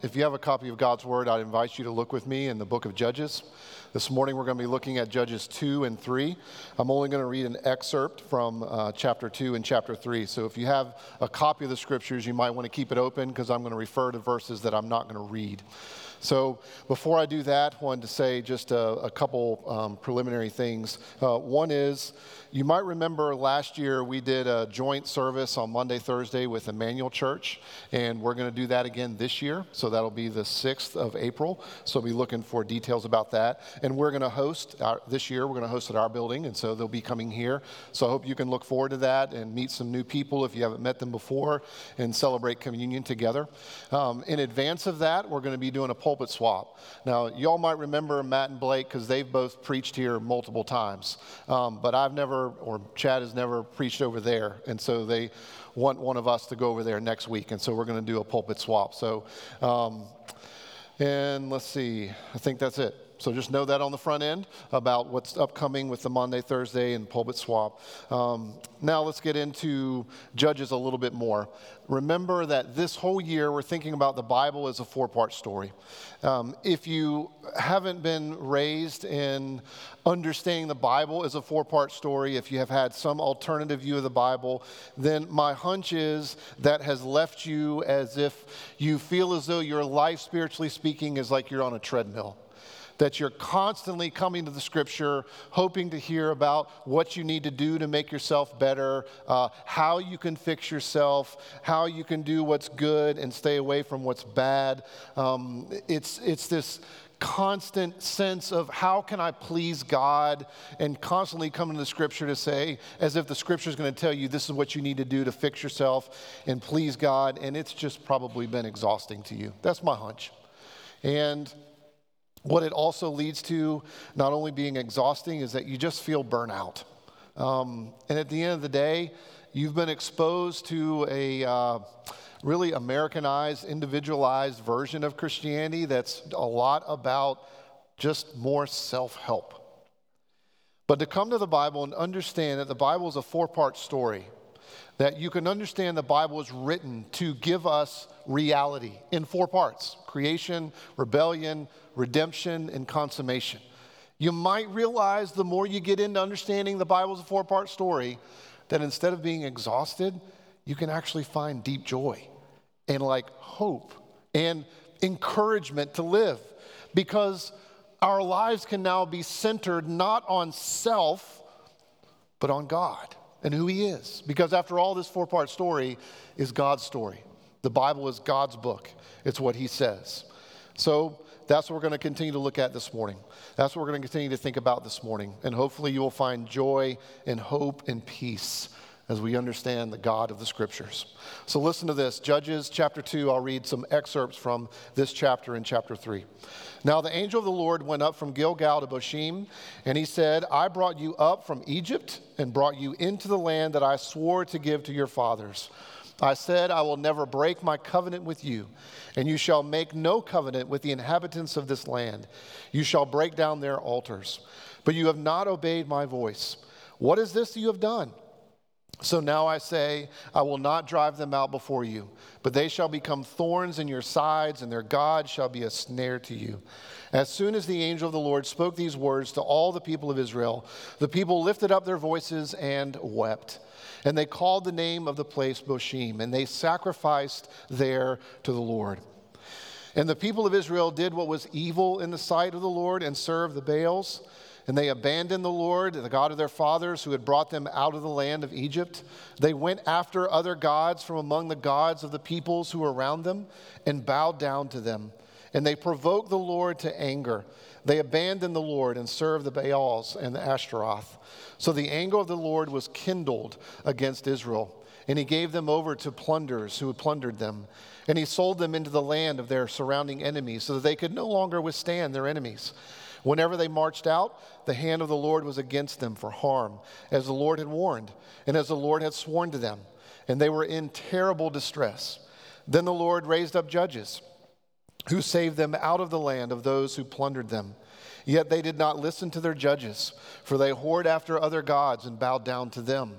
If you have a copy of God's Word, I'd invite you to look with me in the book of Judges. This morning we're going to be looking at Judges 2 and 3. I'm only going to read an excerpt from uh, chapter 2 and chapter 3. So if you have a copy of the scriptures, you might want to keep it open because I'm going to refer to verses that I'm not going to read. So before I do that, I wanted to say just a, a couple um, preliminary things. Uh, one is, you might remember last year we did a joint service on Maundy Thursday with Emmanuel Church, and we're going to do that again this year. So that'll be the 6th of April. So we'll be looking for details about that. And we're going to host our, this year, we're going to host at our building, and so they'll be coming here. So I hope you can look forward to that and meet some new people if you haven't met them before and celebrate communion together. Um, in advance of that, we're going to be doing a pulpit swap. Now, y'all might remember Matt and Blake because they've both preached here multiple times, um, but I've never, or Chad has never preached over there, and so they want one of us to go over there next week, and so we're going to do a pulpit swap. So, um, and let's see, I think that's it. So just know that on the front end about what's upcoming with the Maundy Thursday, and pulpit swap. Um, now let's get into Judges a little bit more. Remember that this whole year we're thinking about the Bible as a four part story. Um, if you haven't been raised in understanding the Bible as a four part story, if you have had some alternative view of the Bible, then my hunch is that has left you as if you feel as though your life, spiritually speaking, is like you're on a treadmill that you're constantly coming to the scripture, hoping to hear about what you need to do to make yourself better, uh, how you can fix yourself, how you can do what's good and stay away from what's bad. Um, it's, it's this constant sense of how can I please God and constantly coming to the scripture to say, as if the scripture is going to tell you this is what you need to do to fix yourself and please God. And it's just probably been exhausting to you. That's my hunch. And what it also leads to, not only being exhausting, is that you just feel burnout. Um, and at the end of the day, you've been exposed to a uh, really Americanized, individualized version of Christianity that's a lot about just more self help. But to come to the Bible and understand that the Bible is a four part story, that you can understand the Bible is written to give us reality in four parts creation, rebellion, redemption, and consummation. You might realize the more you get into understanding the Bible's a four part story, that instead of being exhausted, you can actually find deep joy and like hope and encouragement to live because our lives can now be centered not on self, but on God and who He is. Because after all, this four part story is God's story. The Bible is God's book, it's what He says. So that's what we're going to continue to look at this morning. That's what we're going to continue to think about this morning. And hopefully, you will find joy and hope and peace as we understand the God of the scriptures. So, listen to this Judges chapter 2. I'll read some excerpts from this chapter in chapter 3. Now, the angel of the Lord went up from Gilgal to Bochim, and he said, I brought you up from Egypt and brought you into the land that I swore to give to your fathers. I said, I will never break my covenant with you, and you shall make no covenant with the inhabitants of this land. You shall break down their altars. But you have not obeyed my voice. What is this you have done? So now I say, I will not drive them out before you, but they shall become thorns in your sides, and their God shall be a snare to you. As soon as the angel of the Lord spoke these words to all the people of Israel, the people lifted up their voices and wept. And they called the name of the place Bochim, and they sacrificed there to the Lord. And the people of Israel did what was evil in the sight of the Lord and served the Baals. And they abandoned the Lord, the God of their fathers, who had brought them out of the land of Egypt. They went after other gods from among the gods of the peoples who were around them and bowed down to them. And they provoked the Lord to anger. They abandoned the Lord and served the Baals and the Ashtaroth. So the anger of the Lord was kindled against Israel, and he gave them over to plunderers who plundered them. And he sold them into the land of their surrounding enemies, so that they could no longer withstand their enemies. Whenever they marched out, the hand of the Lord was against them for harm, as the Lord had warned, and as the Lord had sworn to them. And they were in terrible distress. Then the Lord raised up judges who saved them out of the land of those who plundered them. Yet they did not listen to their judges, for they whored after other gods and bowed down to them.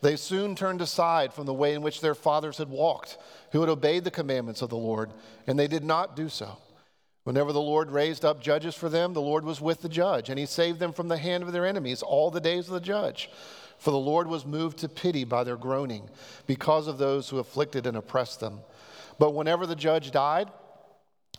They soon turned aside from the way in which their fathers had walked, who had obeyed the commandments of the Lord, and they did not do so. Whenever the Lord raised up judges for them, the Lord was with the judge, and he saved them from the hand of their enemies all the days of the judge. For the Lord was moved to pity by their groaning because of those who afflicted and oppressed them. But whenever the judge died,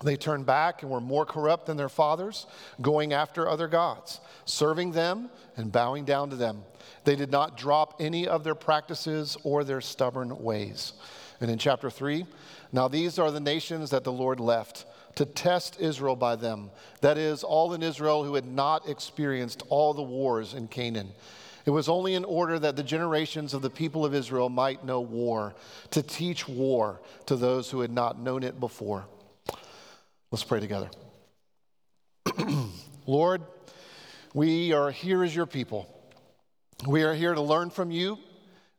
they turned back and were more corrupt than their fathers, going after other gods, serving them and bowing down to them. They did not drop any of their practices or their stubborn ways. And in chapter 3, now these are the nations that the Lord left to test Israel by them. That is, all in Israel who had not experienced all the wars in Canaan. It was only in order that the generations of the people of Israel might know war, to teach war to those who had not known it before. Let's pray together. Lord, we are here as your people. We are here to learn from you.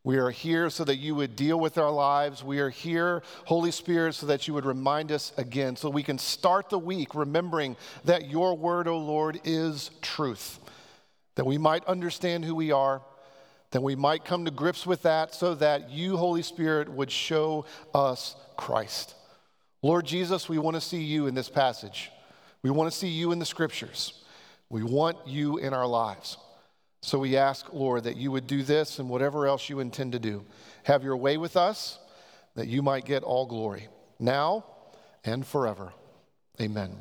We are here so that you would deal with our lives. We are here, Holy Spirit, so that you would remind us again, so we can start the week remembering that your word, O oh Lord, is truth. That we might understand who we are, that we might come to grips with that, so that you, Holy Spirit, would show us Christ. Lord Jesus, we want to see you in this passage. We want to see you in the scriptures. We want you in our lives. So we ask, Lord, that you would do this and whatever else you intend to do. Have your way with us, that you might get all glory, now and forever. Amen.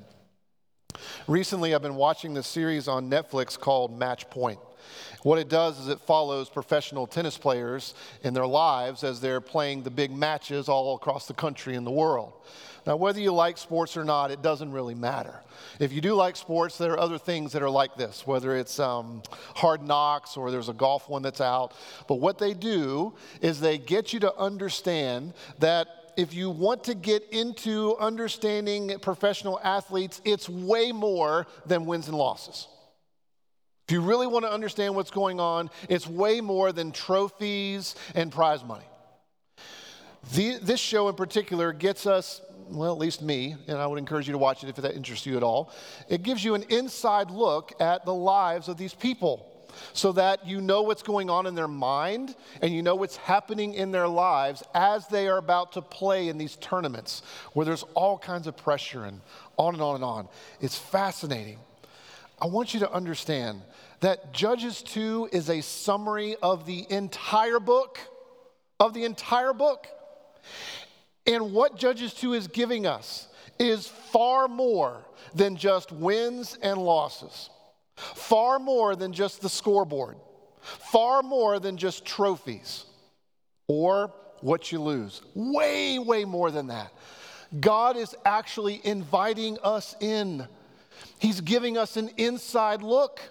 Recently, I've been watching this series on Netflix called Match Point. What it does is it follows professional tennis players in their lives as they're playing the big matches all across the country and the world. Now, whether you like sports or not, it doesn't really matter. If you do like sports, there are other things that are like this, whether it's um, hard knocks or there's a golf one that's out. But what they do is they get you to understand that if you want to get into understanding professional athletes, it's way more than wins and losses. If you really want to understand what's going on, it's way more than trophies and prize money. The, this show in particular gets us well, at least me, and I would encourage you to watch it if that interests you at all. It gives you an inside look at the lives of these people so that you know what's going on in their mind and you know what's happening in their lives as they are about to play in these tournaments where there's all kinds of pressure and on and on and on. It's fascinating. I want you to understand that Judges 2 is a summary of the entire book, of the entire book. And what Judges 2 is giving us is far more than just wins and losses, far more than just the scoreboard, far more than just trophies or what you lose. Way, way more than that. God is actually inviting us in, He's giving us an inside look.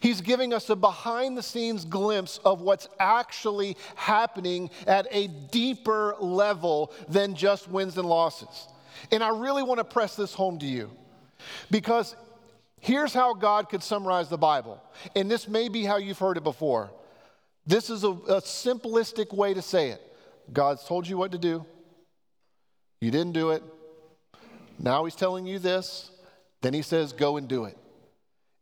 He's giving us a behind the scenes glimpse of what's actually happening at a deeper level than just wins and losses. And I really want to press this home to you because here's how God could summarize the Bible. And this may be how you've heard it before. This is a, a simplistic way to say it God's told you what to do, you didn't do it. Now He's telling you this, then He says, go and do it.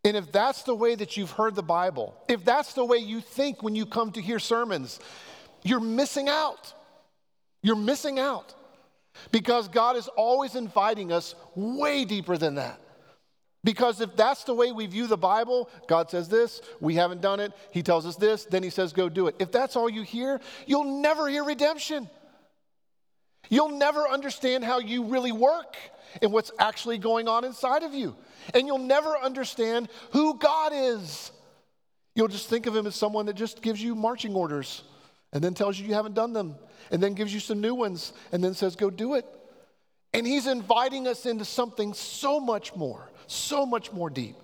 And if that's the way that you've heard the Bible, if that's the way you think when you come to hear sermons, you're missing out. You're missing out. Because God is always inviting us way deeper than that. Because if that's the way we view the Bible, God says this, we haven't done it, He tells us this, then He says, go do it. If that's all you hear, you'll never hear redemption. You'll never understand how you really work and what's actually going on inside of you and you'll never understand who God is. You'll just think of him as someone that just gives you marching orders and then tells you you haven't done them and then gives you some new ones and then says, go do it. And he's inviting us into something so much more, so much more deep.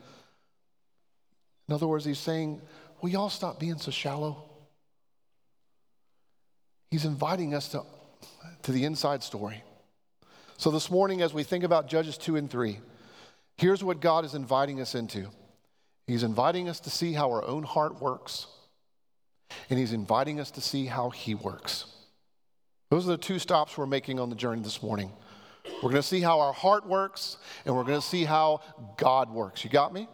In other words, he's saying, Will y'all stop being so shallow? He's inviting us to, to the inside story. So this morning, as we think about Judges 2 and 3, Here's what God is inviting us into He's inviting us to see how our own heart works, and He's inviting us to see how He works. Those are the two stops we're making on the journey this morning. We're going to see how our heart works, and we're going to see how God works. You got me?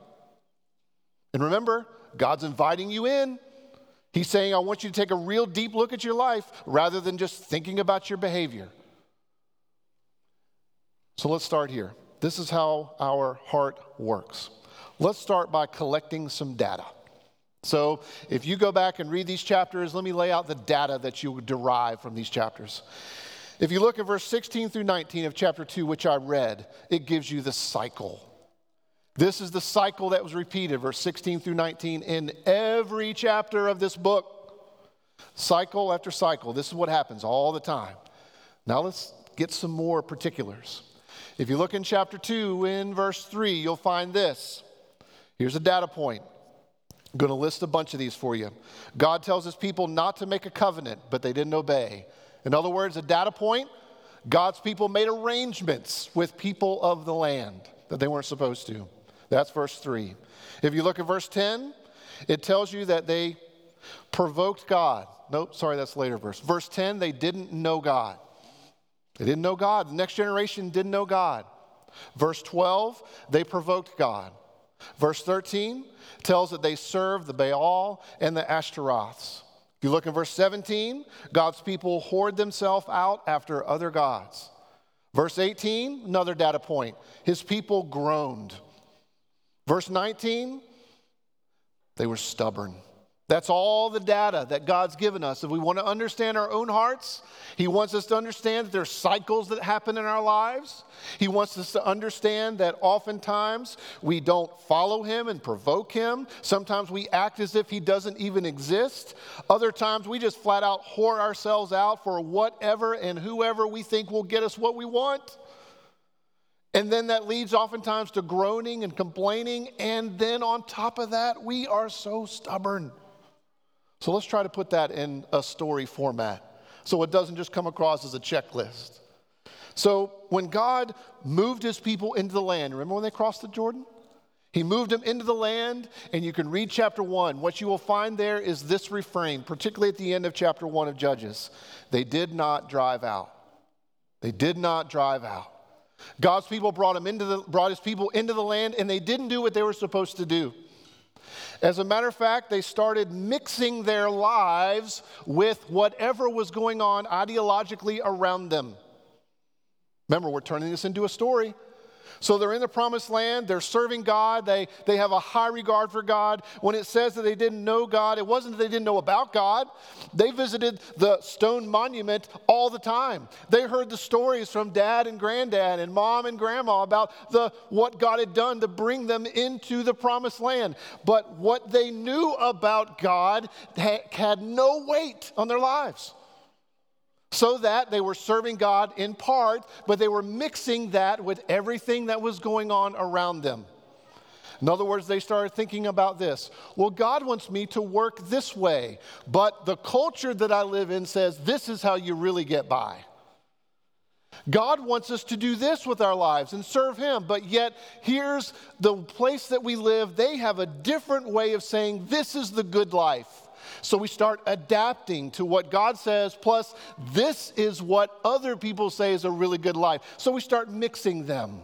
And remember, God's inviting you in. He's saying, I want you to take a real deep look at your life rather than just thinking about your behavior. So let's start here. This is how our heart works. Let's start by collecting some data. So, if you go back and read these chapters, let me lay out the data that you would derive from these chapters. If you look at verse 16 through 19 of chapter 2, which I read, it gives you the cycle. This is the cycle that was repeated, verse 16 through 19, in every chapter of this book. Cycle after cycle. This is what happens all the time. Now let's get some more particulars. If you look in chapter 2, in verse 3, you'll find this. Here's a data point. I'm going to list a bunch of these for you. God tells his people not to make a covenant, but they didn't obey. In other words, a data point God's people made arrangements with people of the land that they weren't supposed to. That's verse 3. If you look at verse 10, it tells you that they provoked God. Nope, sorry, that's later verse. Verse 10, they didn't know God. They didn't know God. The next generation didn't know God. Verse 12, they provoked God. Verse 13 tells that they served the Baal and the Ashtaroths. If you look in verse 17, God's people whored themselves out after other gods. Verse 18, another data point. His people groaned. Verse 19, they were stubborn. That's all the data that God's given us. If we want to understand our own hearts, He wants us to understand that there are cycles that happen in our lives. He wants us to understand that oftentimes we don't follow Him and provoke Him. Sometimes we act as if He doesn't even exist. Other times we just flat out whore ourselves out for whatever and whoever we think will get us what we want. And then that leads oftentimes to groaning and complaining. And then on top of that, we are so stubborn. So let's try to put that in a story format so it doesn't just come across as a checklist. So when God moved his people into the land, remember when they crossed the Jordan? He moved them into the land, and you can read chapter one. What you will find there is this refrain, particularly at the end of chapter one of Judges. They did not drive out. They did not drive out. God's people brought, him into the, brought his people into the land, and they didn't do what they were supposed to do. As a matter of fact, they started mixing their lives with whatever was going on ideologically around them. Remember, we're turning this into a story. So they're in the promised land, they're serving God, they, they have a high regard for God. When it says that they didn't know God, it wasn't that they didn't know about God. They visited the stone monument all the time. They heard the stories from dad and granddad and mom and grandma about the, what God had done to bring them into the promised land. But what they knew about God had no weight on their lives so that they were serving God in part, but they were mixing that with everything that was going on around them. In other words, they started thinking about this. Well, God wants me to work this way, but the culture that I live in says this is how you really get by. God wants us to do this with our lives and serve Him, but yet here's the place that we live. They have a different way of saying this is the good life. So we start adapting to what God says, plus, this is what other people say is a really good life. So we start mixing them.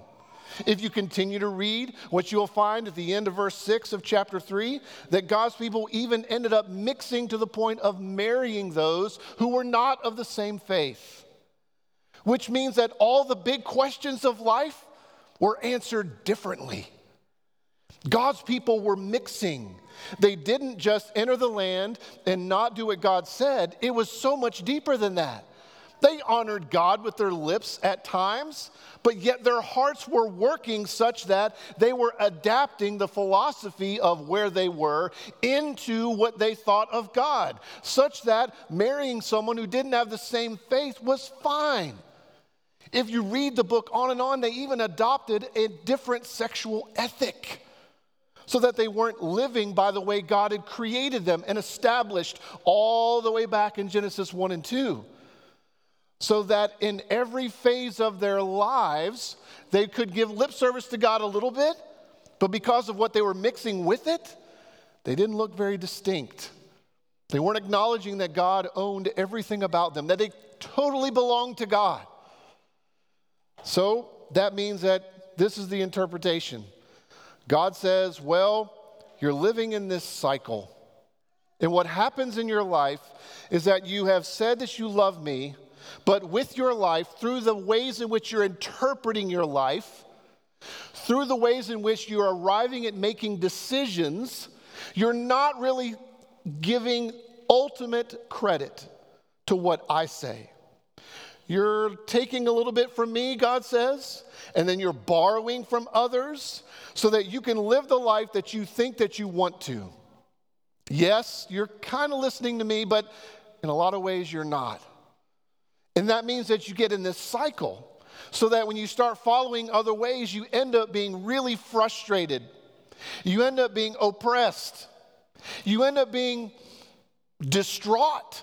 If you continue to read, what you'll find at the end of verse 6 of chapter 3, that God's people even ended up mixing to the point of marrying those who were not of the same faith. Which means that all the big questions of life were answered differently. God's people were mixing. They didn't just enter the land and not do what God said, it was so much deeper than that. They honored God with their lips at times, but yet their hearts were working such that they were adapting the philosophy of where they were into what they thought of God, such that marrying someone who didn't have the same faith was fine. If you read the book on and on, they even adopted a different sexual ethic so that they weren't living by the way God had created them and established all the way back in Genesis 1 and 2. So that in every phase of their lives, they could give lip service to God a little bit, but because of what they were mixing with it, they didn't look very distinct. They weren't acknowledging that God owned everything about them, that they totally belonged to God. So that means that this is the interpretation. God says, Well, you're living in this cycle. And what happens in your life is that you have said that you love me, but with your life, through the ways in which you're interpreting your life, through the ways in which you're arriving at making decisions, you're not really giving ultimate credit to what I say. You're taking a little bit from me, God says, and then you're borrowing from others so that you can live the life that you think that you want to. Yes, you're kind of listening to me, but in a lot of ways you're not. And that means that you get in this cycle so that when you start following other ways, you end up being really frustrated. You end up being oppressed. You end up being distraught.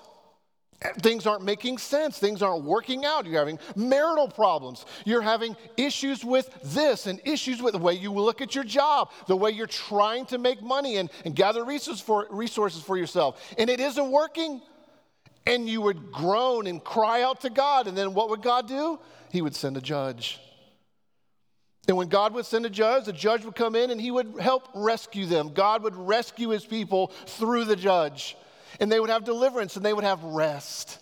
Things aren't making sense. Things aren't working out. You're having marital problems. You're having issues with this and issues with the way you look at your job, the way you're trying to make money and, and gather resources for, resources for yourself. And it isn't working. And you would groan and cry out to God. And then what would God do? He would send a judge. And when God would send a judge, the judge would come in and he would help rescue them. God would rescue his people through the judge and they would have deliverance and they would have rest.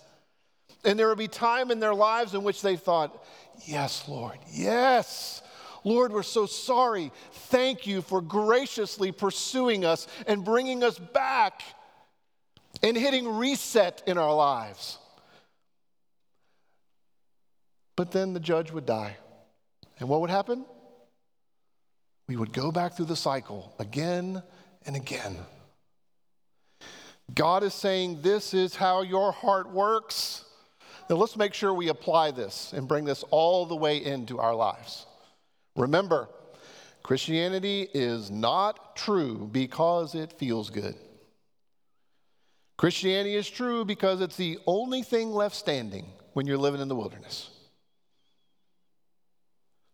And there would be time in their lives in which they thought, Yes, Lord, yes. Lord, we're so sorry. Thank you for graciously pursuing us and bringing us back and hitting reset in our lives. But then the judge would die. And what would happen? We would go back through the cycle again and again. God is saying, This is how your heart works. Now let's make sure we apply this and bring this all the way into our lives. Remember, Christianity is not true because it feels good. Christianity is true because it's the only thing left standing when you're living in the wilderness.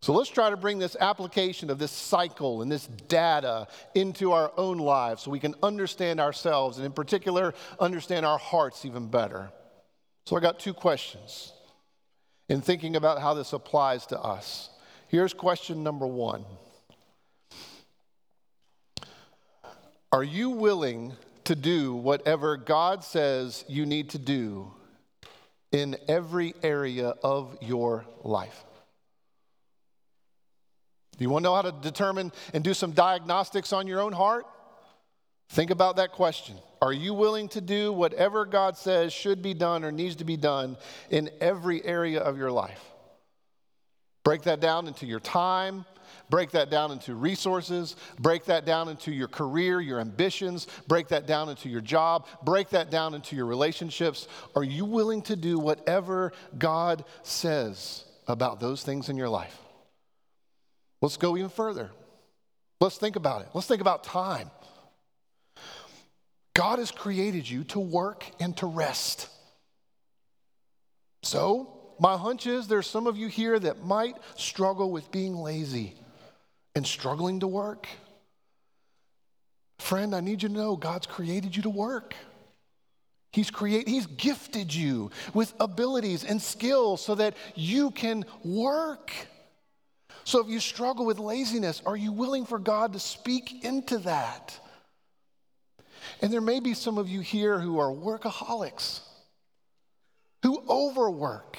So let's try to bring this application of this cycle and this data into our own lives so we can understand ourselves and, in particular, understand our hearts even better. So I got two questions in thinking about how this applies to us. Here's question number one Are you willing to do whatever God says you need to do in every area of your life? Do you want to know how to determine and do some diagnostics on your own heart? Think about that question. Are you willing to do whatever God says should be done or needs to be done in every area of your life? Break that down into your time, break that down into resources, break that down into your career, your ambitions, break that down into your job, break that down into your relationships. Are you willing to do whatever God says about those things in your life? Let's go even further. Let's think about it. Let's think about time. God has created you to work and to rest. So, my hunch is there's some of you here that might struggle with being lazy and struggling to work. Friend, I need you to know God's created you to work. He's create, he's gifted you with abilities and skills so that you can work. So if you struggle with laziness, are you willing for God to speak into that? And there may be some of you here who are workaholics, who overwork.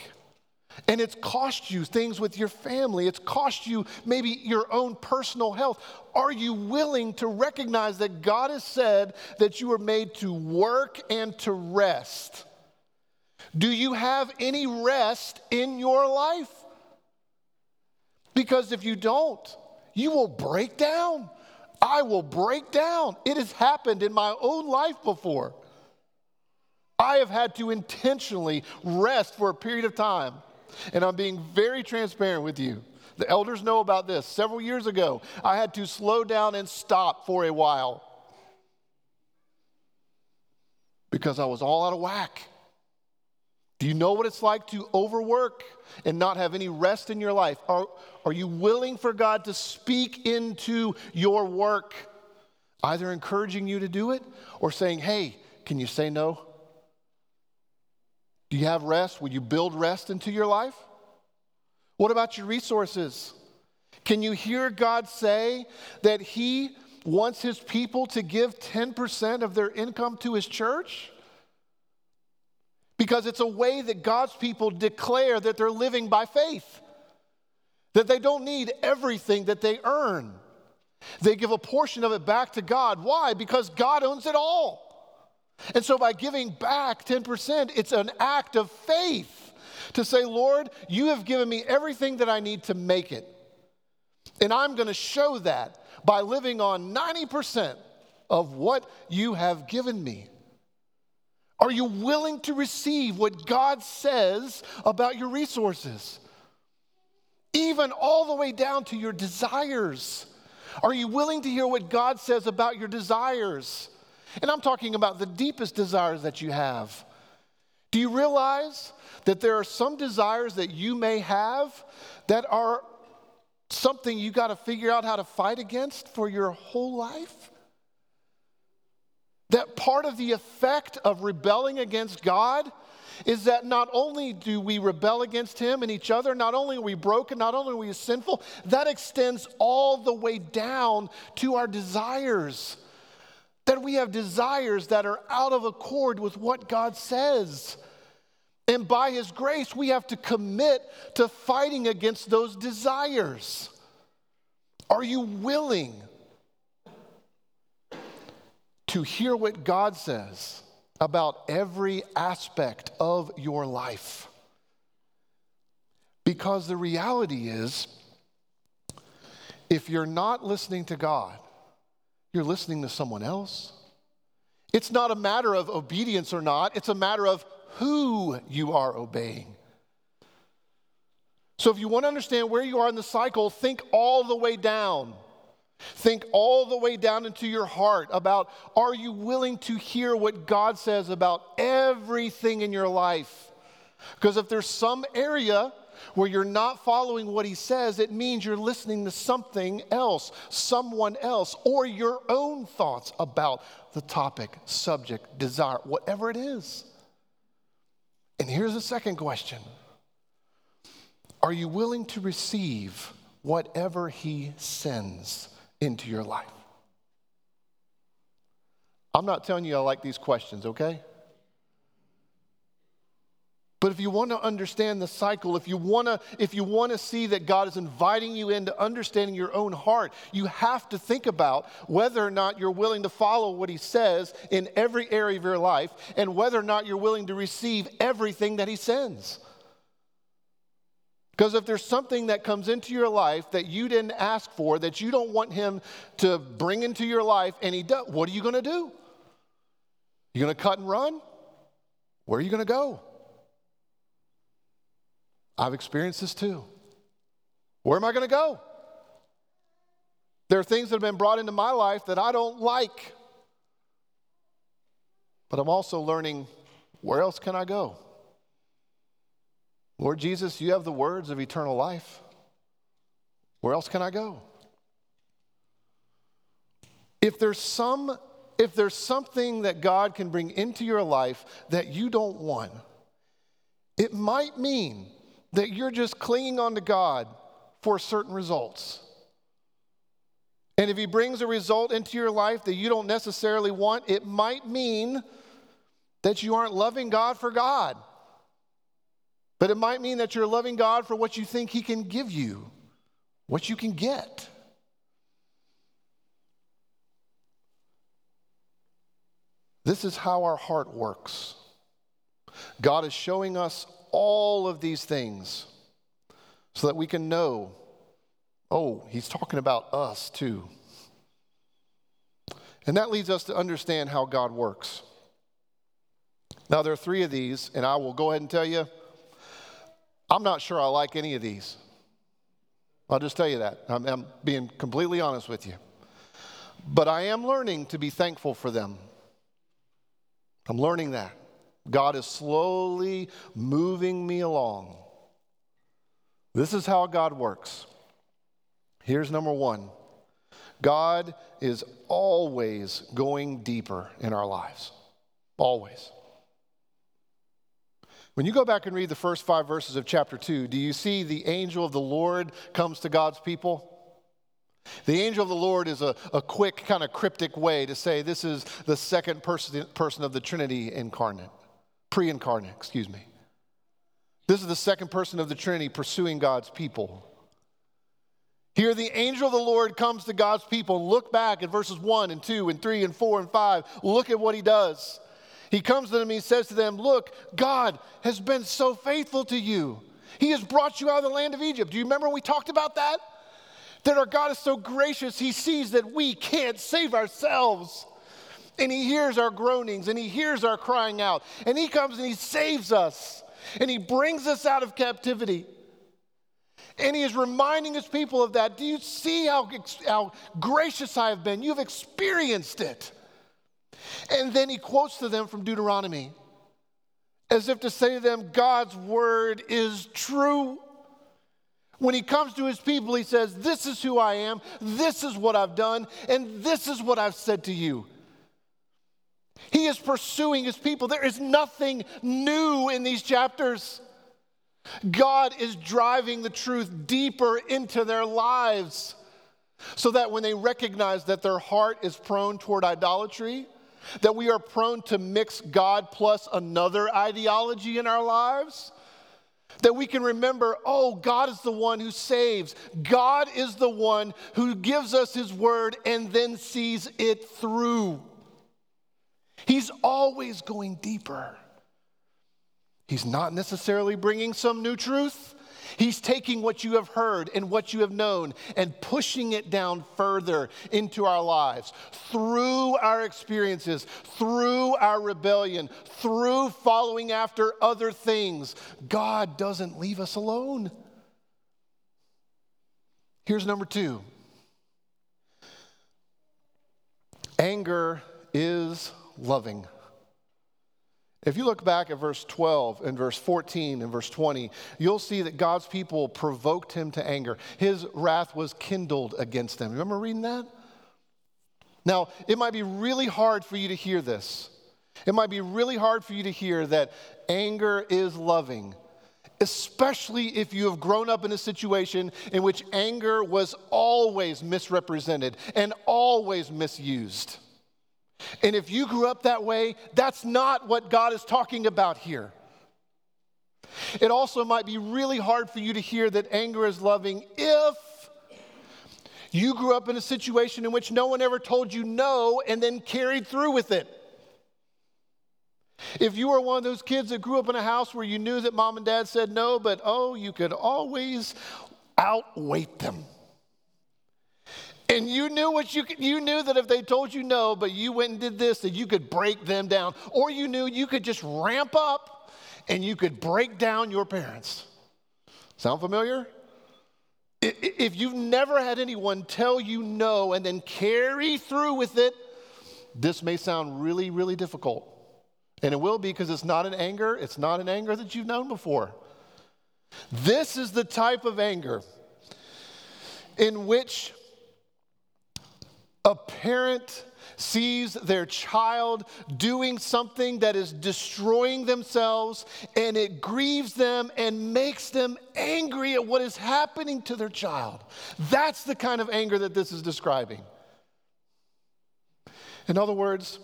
And it's cost you things with your family. It's cost you maybe your own personal health. Are you willing to recognize that God has said that you are made to work and to rest? Do you have any rest in your life? Because if you don't, you will break down. I will break down. It has happened in my own life before. I have had to intentionally rest for a period of time. And I'm being very transparent with you. The elders know about this. Several years ago, I had to slow down and stop for a while because I was all out of whack. Do you know what it's like to overwork and not have any rest in your life? Are, are you willing for God to speak into your work, either encouraging you to do it or saying, hey, can you say no? Do you have rest? Will you build rest into your life? What about your resources? Can you hear God say that He wants his people to give 10% of their income to his church? Because it's a way that God's people declare that they're living by faith, that they don't need everything that they earn. They give a portion of it back to God. Why? Because God owns it all. And so by giving back 10%, it's an act of faith to say, Lord, you have given me everything that I need to make it. And I'm going to show that by living on 90% of what you have given me. Are you willing to receive what God says about your resources? Even all the way down to your desires. Are you willing to hear what God says about your desires? And I'm talking about the deepest desires that you have. Do you realize that there are some desires that you may have that are something you got to figure out how to fight against for your whole life? That part of the effect of rebelling against God is that not only do we rebel against Him and each other, not only are we broken, not only are we sinful, that extends all the way down to our desires. That we have desires that are out of accord with what God says. And by His grace, we have to commit to fighting against those desires. Are you willing to hear what God says about every aspect of your life? Because the reality is, if you're not listening to God, you're listening to someone else. It's not a matter of obedience or not, it's a matter of who you are obeying. So if you want to understand where you are in the cycle, think all the way down. Think all the way down into your heart about are you willing to hear what God says about everything in your life? Because if there's some area where you're not following what he says, it means you're listening to something else, someone else, or your own thoughts about the topic, subject, desire, whatever it is. And here's the second question Are you willing to receive whatever He sends into your life? I'm not telling you I like these questions, okay? But if you want to understand the cycle, if you want to if you want to see that God is inviting you into understanding your own heart, you have to think about whether or not you're willing to follow what he says in every area of your life and whether or not you're willing to receive everything that he sends. Because if there's something that comes into your life that you didn't ask for, that you don't want him to bring into your life, and he does, what are you going to do? You going to cut and run? Where are you going to go? I've experienced this too. Where am I going to go? There are things that have been brought into my life that I don't like. But I'm also learning where else can I go? Lord Jesus, you have the words of eternal life. Where else can I go? If there's some if there's something that God can bring into your life that you don't want, it might mean that you're just clinging on to God for certain results. And if He brings a result into your life that you don't necessarily want, it might mean that you aren't loving God for God. But it might mean that you're loving God for what you think He can give you, what you can get. This is how our heart works. God is showing us all of these things so that we can know oh, he's talking about us too. And that leads us to understand how God works. Now, there are three of these, and I will go ahead and tell you, I'm not sure I like any of these. I'll just tell you that. I'm, I'm being completely honest with you. But I am learning to be thankful for them. I'm learning that. God is slowly moving me along. This is how God works. Here's number one God is always going deeper in our lives. Always. When you go back and read the first five verses of chapter 2, do you see the angel of the Lord comes to God's people? The angel of the Lord is a, a quick, kind of cryptic way to say this is the second person, person of the Trinity incarnate, pre incarnate, excuse me. This is the second person of the Trinity pursuing God's people. Here, the angel of the Lord comes to God's people. Look back at verses 1 and 2 and 3 and 4 and 5. Look at what he does. He comes to them and he says to them, Look, God has been so faithful to you. He has brought you out of the land of Egypt. Do you remember when we talked about that? That our God is so gracious, He sees that we can't save ourselves. And He hears our groanings and He hears our crying out. And He comes and He saves us and He brings us out of captivity. And He is reminding His people of that. Do you see how, how gracious I have been? You've experienced it. And then He quotes to them from Deuteronomy as if to say to them, God's word is true. When he comes to his people, he says, This is who I am, this is what I've done, and this is what I've said to you. He is pursuing his people. There is nothing new in these chapters. God is driving the truth deeper into their lives so that when they recognize that their heart is prone toward idolatry, that we are prone to mix God plus another ideology in our lives, that we can remember, oh, God is the one who saves. God is the one who gives us his word and then sees it through. He's always going deeper. He's not necessarily bringing some new truth. He's taking what you have heard and what you have known and pushing it down further into our lives through our experiences, through our rebellion, through following after other things. God doesn't leave us alone. Here's number two anger is loving. If you look back at verse 12 and verse 14 and verse 20, you'll see that God's people provoked him to anger. His wrath was kindled against them. Remember reading that? Now, it might be really hard for you to hear this. It might be really hard for you to hear that anger is loving, especially if you have grown up in a situation in which anger was always misrepresented and always misused. And if you grew up that way, that's not what God is talking about here. It also might be really hard for you to hear that anger is loving if you grew up in a situation in which no one ever told you no and then carried through with it. If you were one of those kids that grew up in a house where you knew that mom and dad said no, but oh, you could always outweight them. And you knew what you you knew that if they told you no, but you went and did this, that you could break them down. Or you knew you could just ramp up and you could break down your parents. Sound familiar? If you've never had anyone tell you no and then carry through with it, this may sound really, really difficult. And it will be because it's not an anger, it's not an anger that you've known before. This is the type of anger in which a parent sees their child doing something that is destroying themselves and it grieves them and makes them angry at what is happening to their child. That's the kind of anger that this is describing. In other words,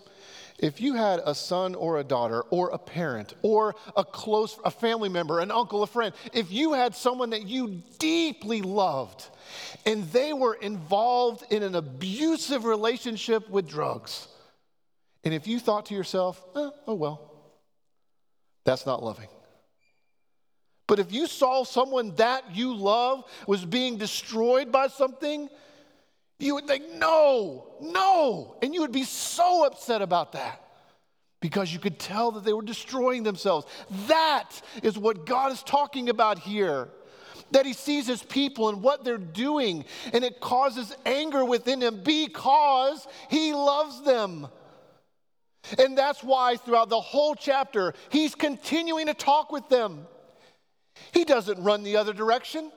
if you had a son or a daughter or a parent or a close a family member, an uncle, a friend, if you had someone that you deeply loved and they were involved in an abusive relationship with drugs. And if you thought to yourself, eh, oh well, that's not loving. But if you saw someone that you love was being destroyed by something, you would think, no, no. And you would be so upset about that because you could tell that they were destroying themselves. That is what God is talking about here that he sees his people and what they're doing, and it causes anger within him because he loves them. And that's why throughout the whole chapter, he's continuing to talk with them. He doesn't run the other direction,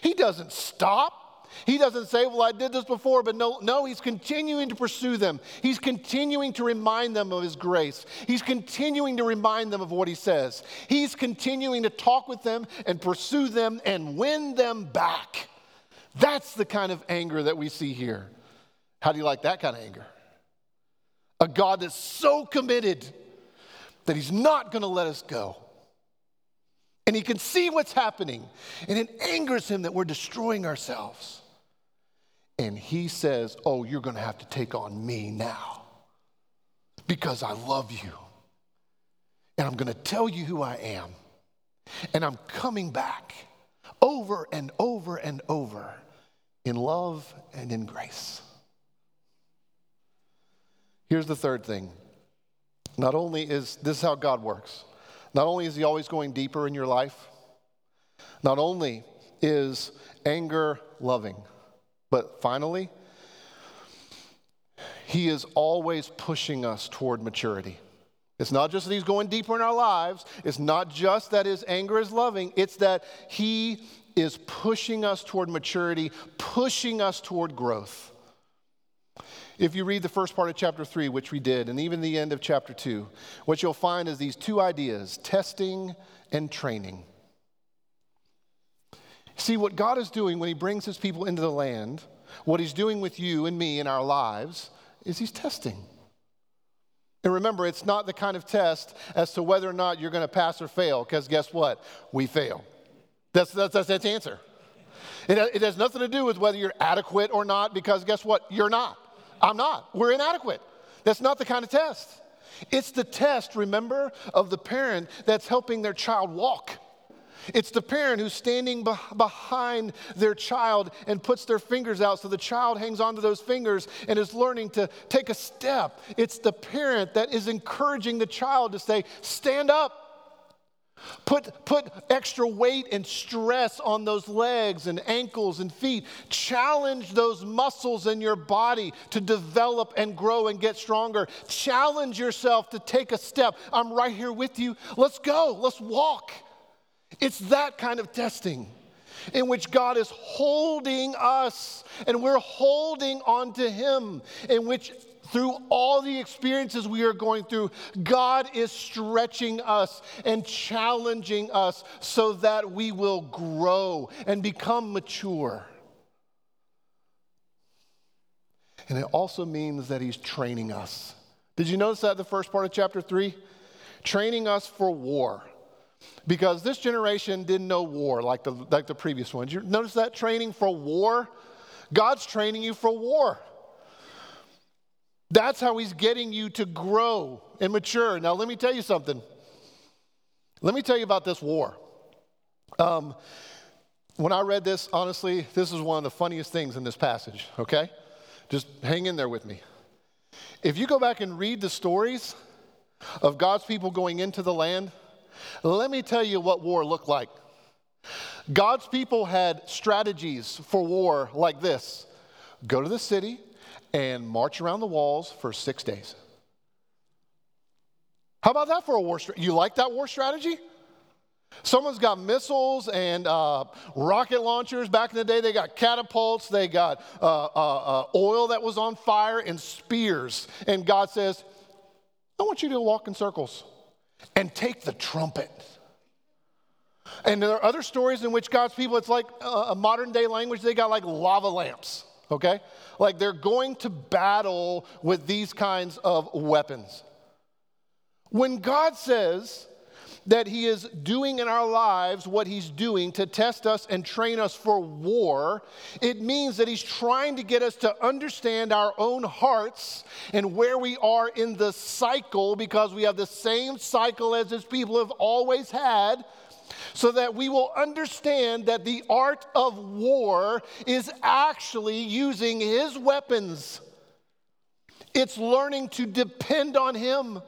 he doesn't stop. He doesn't say, Well, I did this before, but no, no, he's continuing to pursue them. He's continuing to remind them of his grace. He's continuing to remind them of what he says. He's continuing to talk with them and pursue them and win them back. That's the kind of anger that we see here. How do you like that kind of anger? A God that's so committed that he's not going to let us go. And he can see what's happening, and it angers him that we're destroying ourselves. And he says, Oh, you're going to have to take on me now because I love you. And I'm going to tell you who I am. And I'm coming back over and over and over in love and in grace. Here's the third thing. Not only is this is how God works, not only is He always going deeper in your life, not only is anger loving, but finally, He is always pushing us toward maturity. It's not just that He's going deeper in our lives, it's not just that His anger is loving, it's that He is pushing us toward maturity, pushing us toward growth. If you read the first part of chapter 3, which we did, and even the end of chapter 2, what you'll find is these two ideas testing and training. See, what God is doing when He brings His people into the land, what He's doing with you and me in our lives, is He's testing. And remember, it's not the kind of test as to whether or not you're going to pass or fail, because guess what? We fail. That's, that's, that's, that's answer. It, it has nothing to do with whether you're adequate or not, because guess what? You're not. I'm not. We're inadequate. That's not the kind of test. It's the test, remember, of the parent that's helping their child walk. It's the parent who's standing be- behind their child and puts their fingers out so the child hangs onto those fingers and is learning to take a step. It's the parent that is encouraging the child to say, Stand up, Put, put extra weight and stress on those legs and ankles and feet. Challenge those muscles in your body to develop and grow and get stronger. Challenge yourself to take a step. I'm right here with you. Let's go. Let's walk. It's that kind of testing in which God is holding us and we're holding on to Him, in which through all the experiences we are going through, God is stretching us and challenging us so that we will grow and become mature. And it also means that He's training us. Did you notice that the first part of chapter 3? Training us for war. Because this generation didn't know war like the, like the previous ones. You notice that training for war? God's training you for war. That's how he's getting you to grow and mature. Now, let me tell you something. Let me tell you about this war. Um, when I read this, honestly, this is one of the funniest things in this passage, okay? Just hang in there with me. If you go back and read the stories of God's people going into the land, let me tell you what war looked like. God's people had strategies for war like this go to the city, and march around the walls for six days. How about that for a war strategy? You like that war strategy? Someone's got missiles and uh, rocket launchers. Back in the day, they got catapults, they got uh, uh, uh, oil that was on fire, and spears. And God says, I want you to walk in circles and take the trumpet. And there are other stories in which God's people, it's like a modern day language, they got like lava lamps okay? Like they're going to battle with these kinds of weapons. When God says that He is doing in our lives what He's doing to test us and train us for war, it means that He's trying to get us to understand our own hearts and where we are in the cycle because we have the same cycle as His people have always had so that we will understand that the art of war is actually using his weapons. It's learning to depend on him.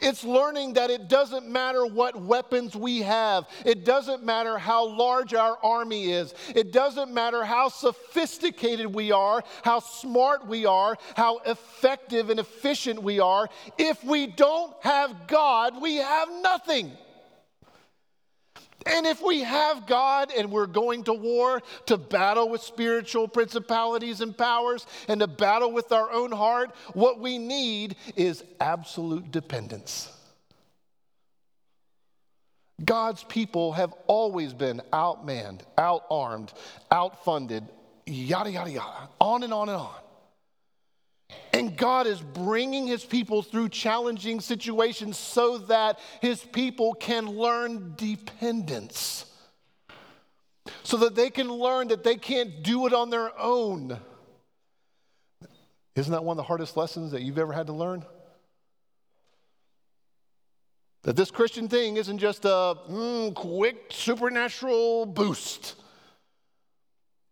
It's learning that it doesn't matter what weapons we have. It doesn't matter how large our army is. It doesn't matter how sophisticated we are, how smart we are, how effective and efficient we are. If we don't have God, we have nothing. And if we have God and we're going to war to battle with spiritual principalities and powers and to battle with our own heart, what we need is absolute dependence. God's people have always been outmanned, outarmed, outfunded, yada, yada, yada, on and on and on. And God is bringing his people through challenging situations so that his people can learn dependence. So that they can learn that they can't do it on their own. Isn't that one of the hardest lessons that you've ever had to learn? That this Christian thing isn't just a mm, quick supernatural boost.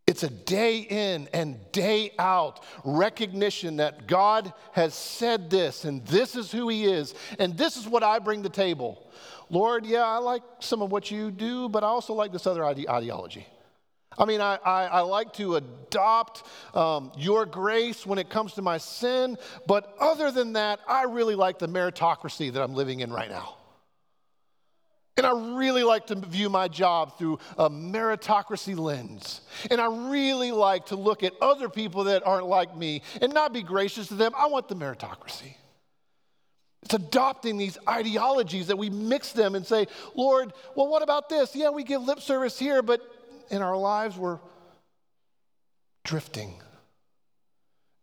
It's a day in and day out recognition that God has said this, and this is who He is, and this is what I bring to the table. Lord, yeah, I like some of what you do, but I also like this other ide- ideology. I mean, I, I, I like to adopt um, your grace when it comes to my sin, but other than that, I really like the meritocracy that I'm living in right now. And I really like to view my job through a meritocracy lens. And I really like to look at other people that aren't like me and not be gracious to them. I want the meritocracy. It's adopting these ideologies that we mix them and say, Lord, well, what about this? Yeah, we give lip service here, but in our lives we're drifting.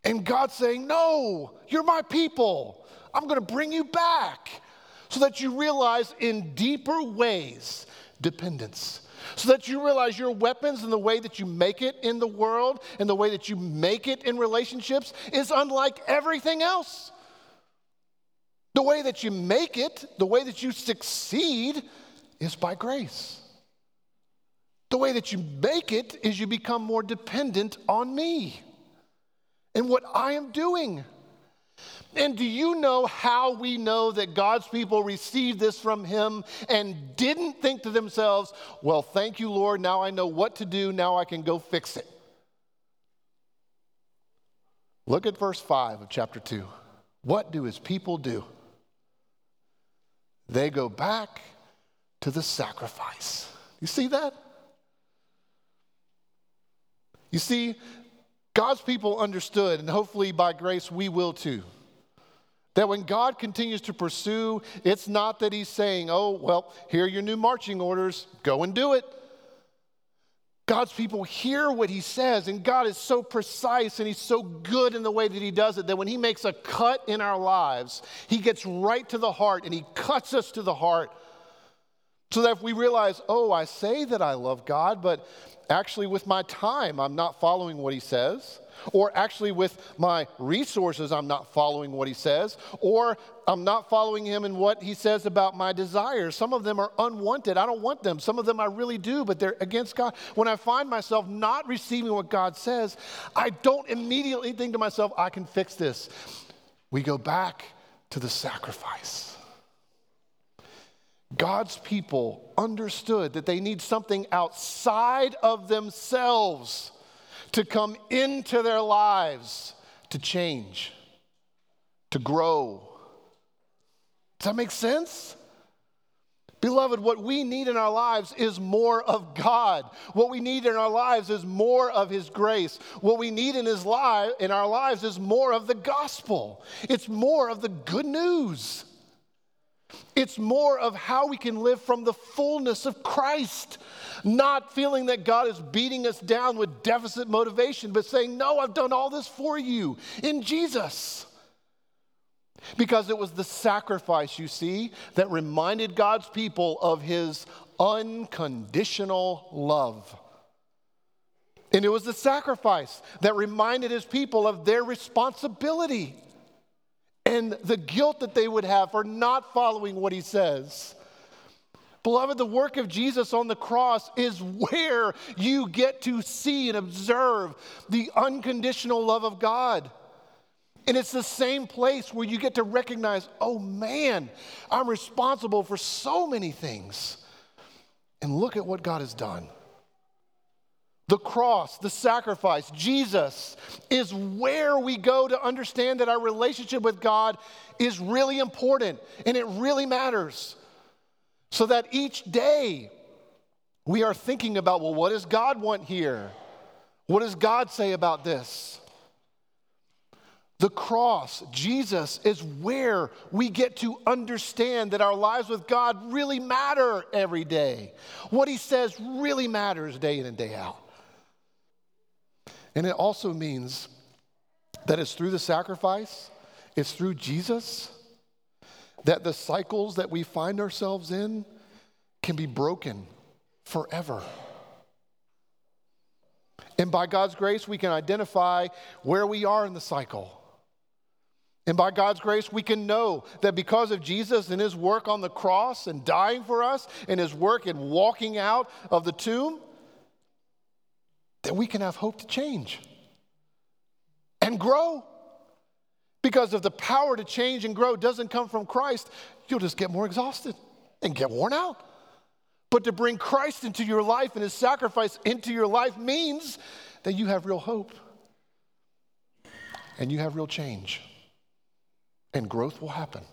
And God's saying, No, you're my people. I'm going to bring you back so that you realize in deeper ways dependence. So that you realize your weapons and the way that you make it in the world and the way that you make it in relationships is unlike everything else. The way that you make it, the way that you succeed, is by grace. The way that you make it is you become more dependent on me and what I am doing. And do you know how we know that God's people received this from Him and didn't think to themselves, well, thank you, Lord, now I know what to do, now I can go fix it? Look at verse 5 of chapter 2. What do His people do? They go back to the sacrifice. You see that? You see, God's people understood, and hopefully by grace we will too that when God continues to pursue, it's not that He's saying, oh, well, here are your new marching orders, go and do it. God's people hear what He says, and God is so precise and He's so good in the way that He does it that when He makes a cut in our lives, He gets right to the heart and He cuts us to the heart. So that if we realize, oh, I say that I love God, but actually with my time, I'm not following what He says or actually with my resources, I'm not following what he says, or I'm not following him in what he says about my desires. Some of them are unwanted. I don't want them. Some of them I really do, but they're against God. When I find myself not receiving what God says, I don't immediately think to myself, I can fix this. We go back to the sacrifice. God's people understood that they need something outside of themselves to come into their lives to change, to grow. Does that make sense? Beloved, what we need in our lives is more of God. What we need in our lives is more of His grace. What we need in His life in our lives is more of the gospel. It's more of the good news. It's more of how we can live from the fullness of Christ, not feeling that God is beating us down with deficit motivation, but saying, No, I've done all this for you in Jesus. Because it was the sacrifice, you see, that reminded God's people of his unconditional love. And it was the sacrifice that reminded his people of their responsibility and the guilt that they would have for not following what he says. Beloved, the work of Jesus on the cross is where you get to see and observe the unconditional love of God. And it's the same place where you get to recognize, oh man, I'm responsible for so many things. And look at what God has done. The cross, the sacrifice, Jesus is where we go to understand that our relationship with God is really important and it really matters. So that each day we are thinking about, well, what does God want here? What does God say about this? The cross, Jesus, is where we get to understand that our lives with God really matter every day. What He says really matters day in and day out. And it also means that it's through the sacrifice, it's through Jesus, that the cycles that we find ourselves in can be broken forever. And by God's grace, we can identify where we are in the cycle. And by God's grace, we can know that because of Jesus and his work on the cross and dying for us and his work in walking out of the tomb, that we can have hope to change and grow. Because if the power to change and grow doesn't come from Christ, you'll just get more exhausted and get worn out. But to bring Christ into your life and his sacrifice into your life means that you have real hope and you have real change and growth will happen.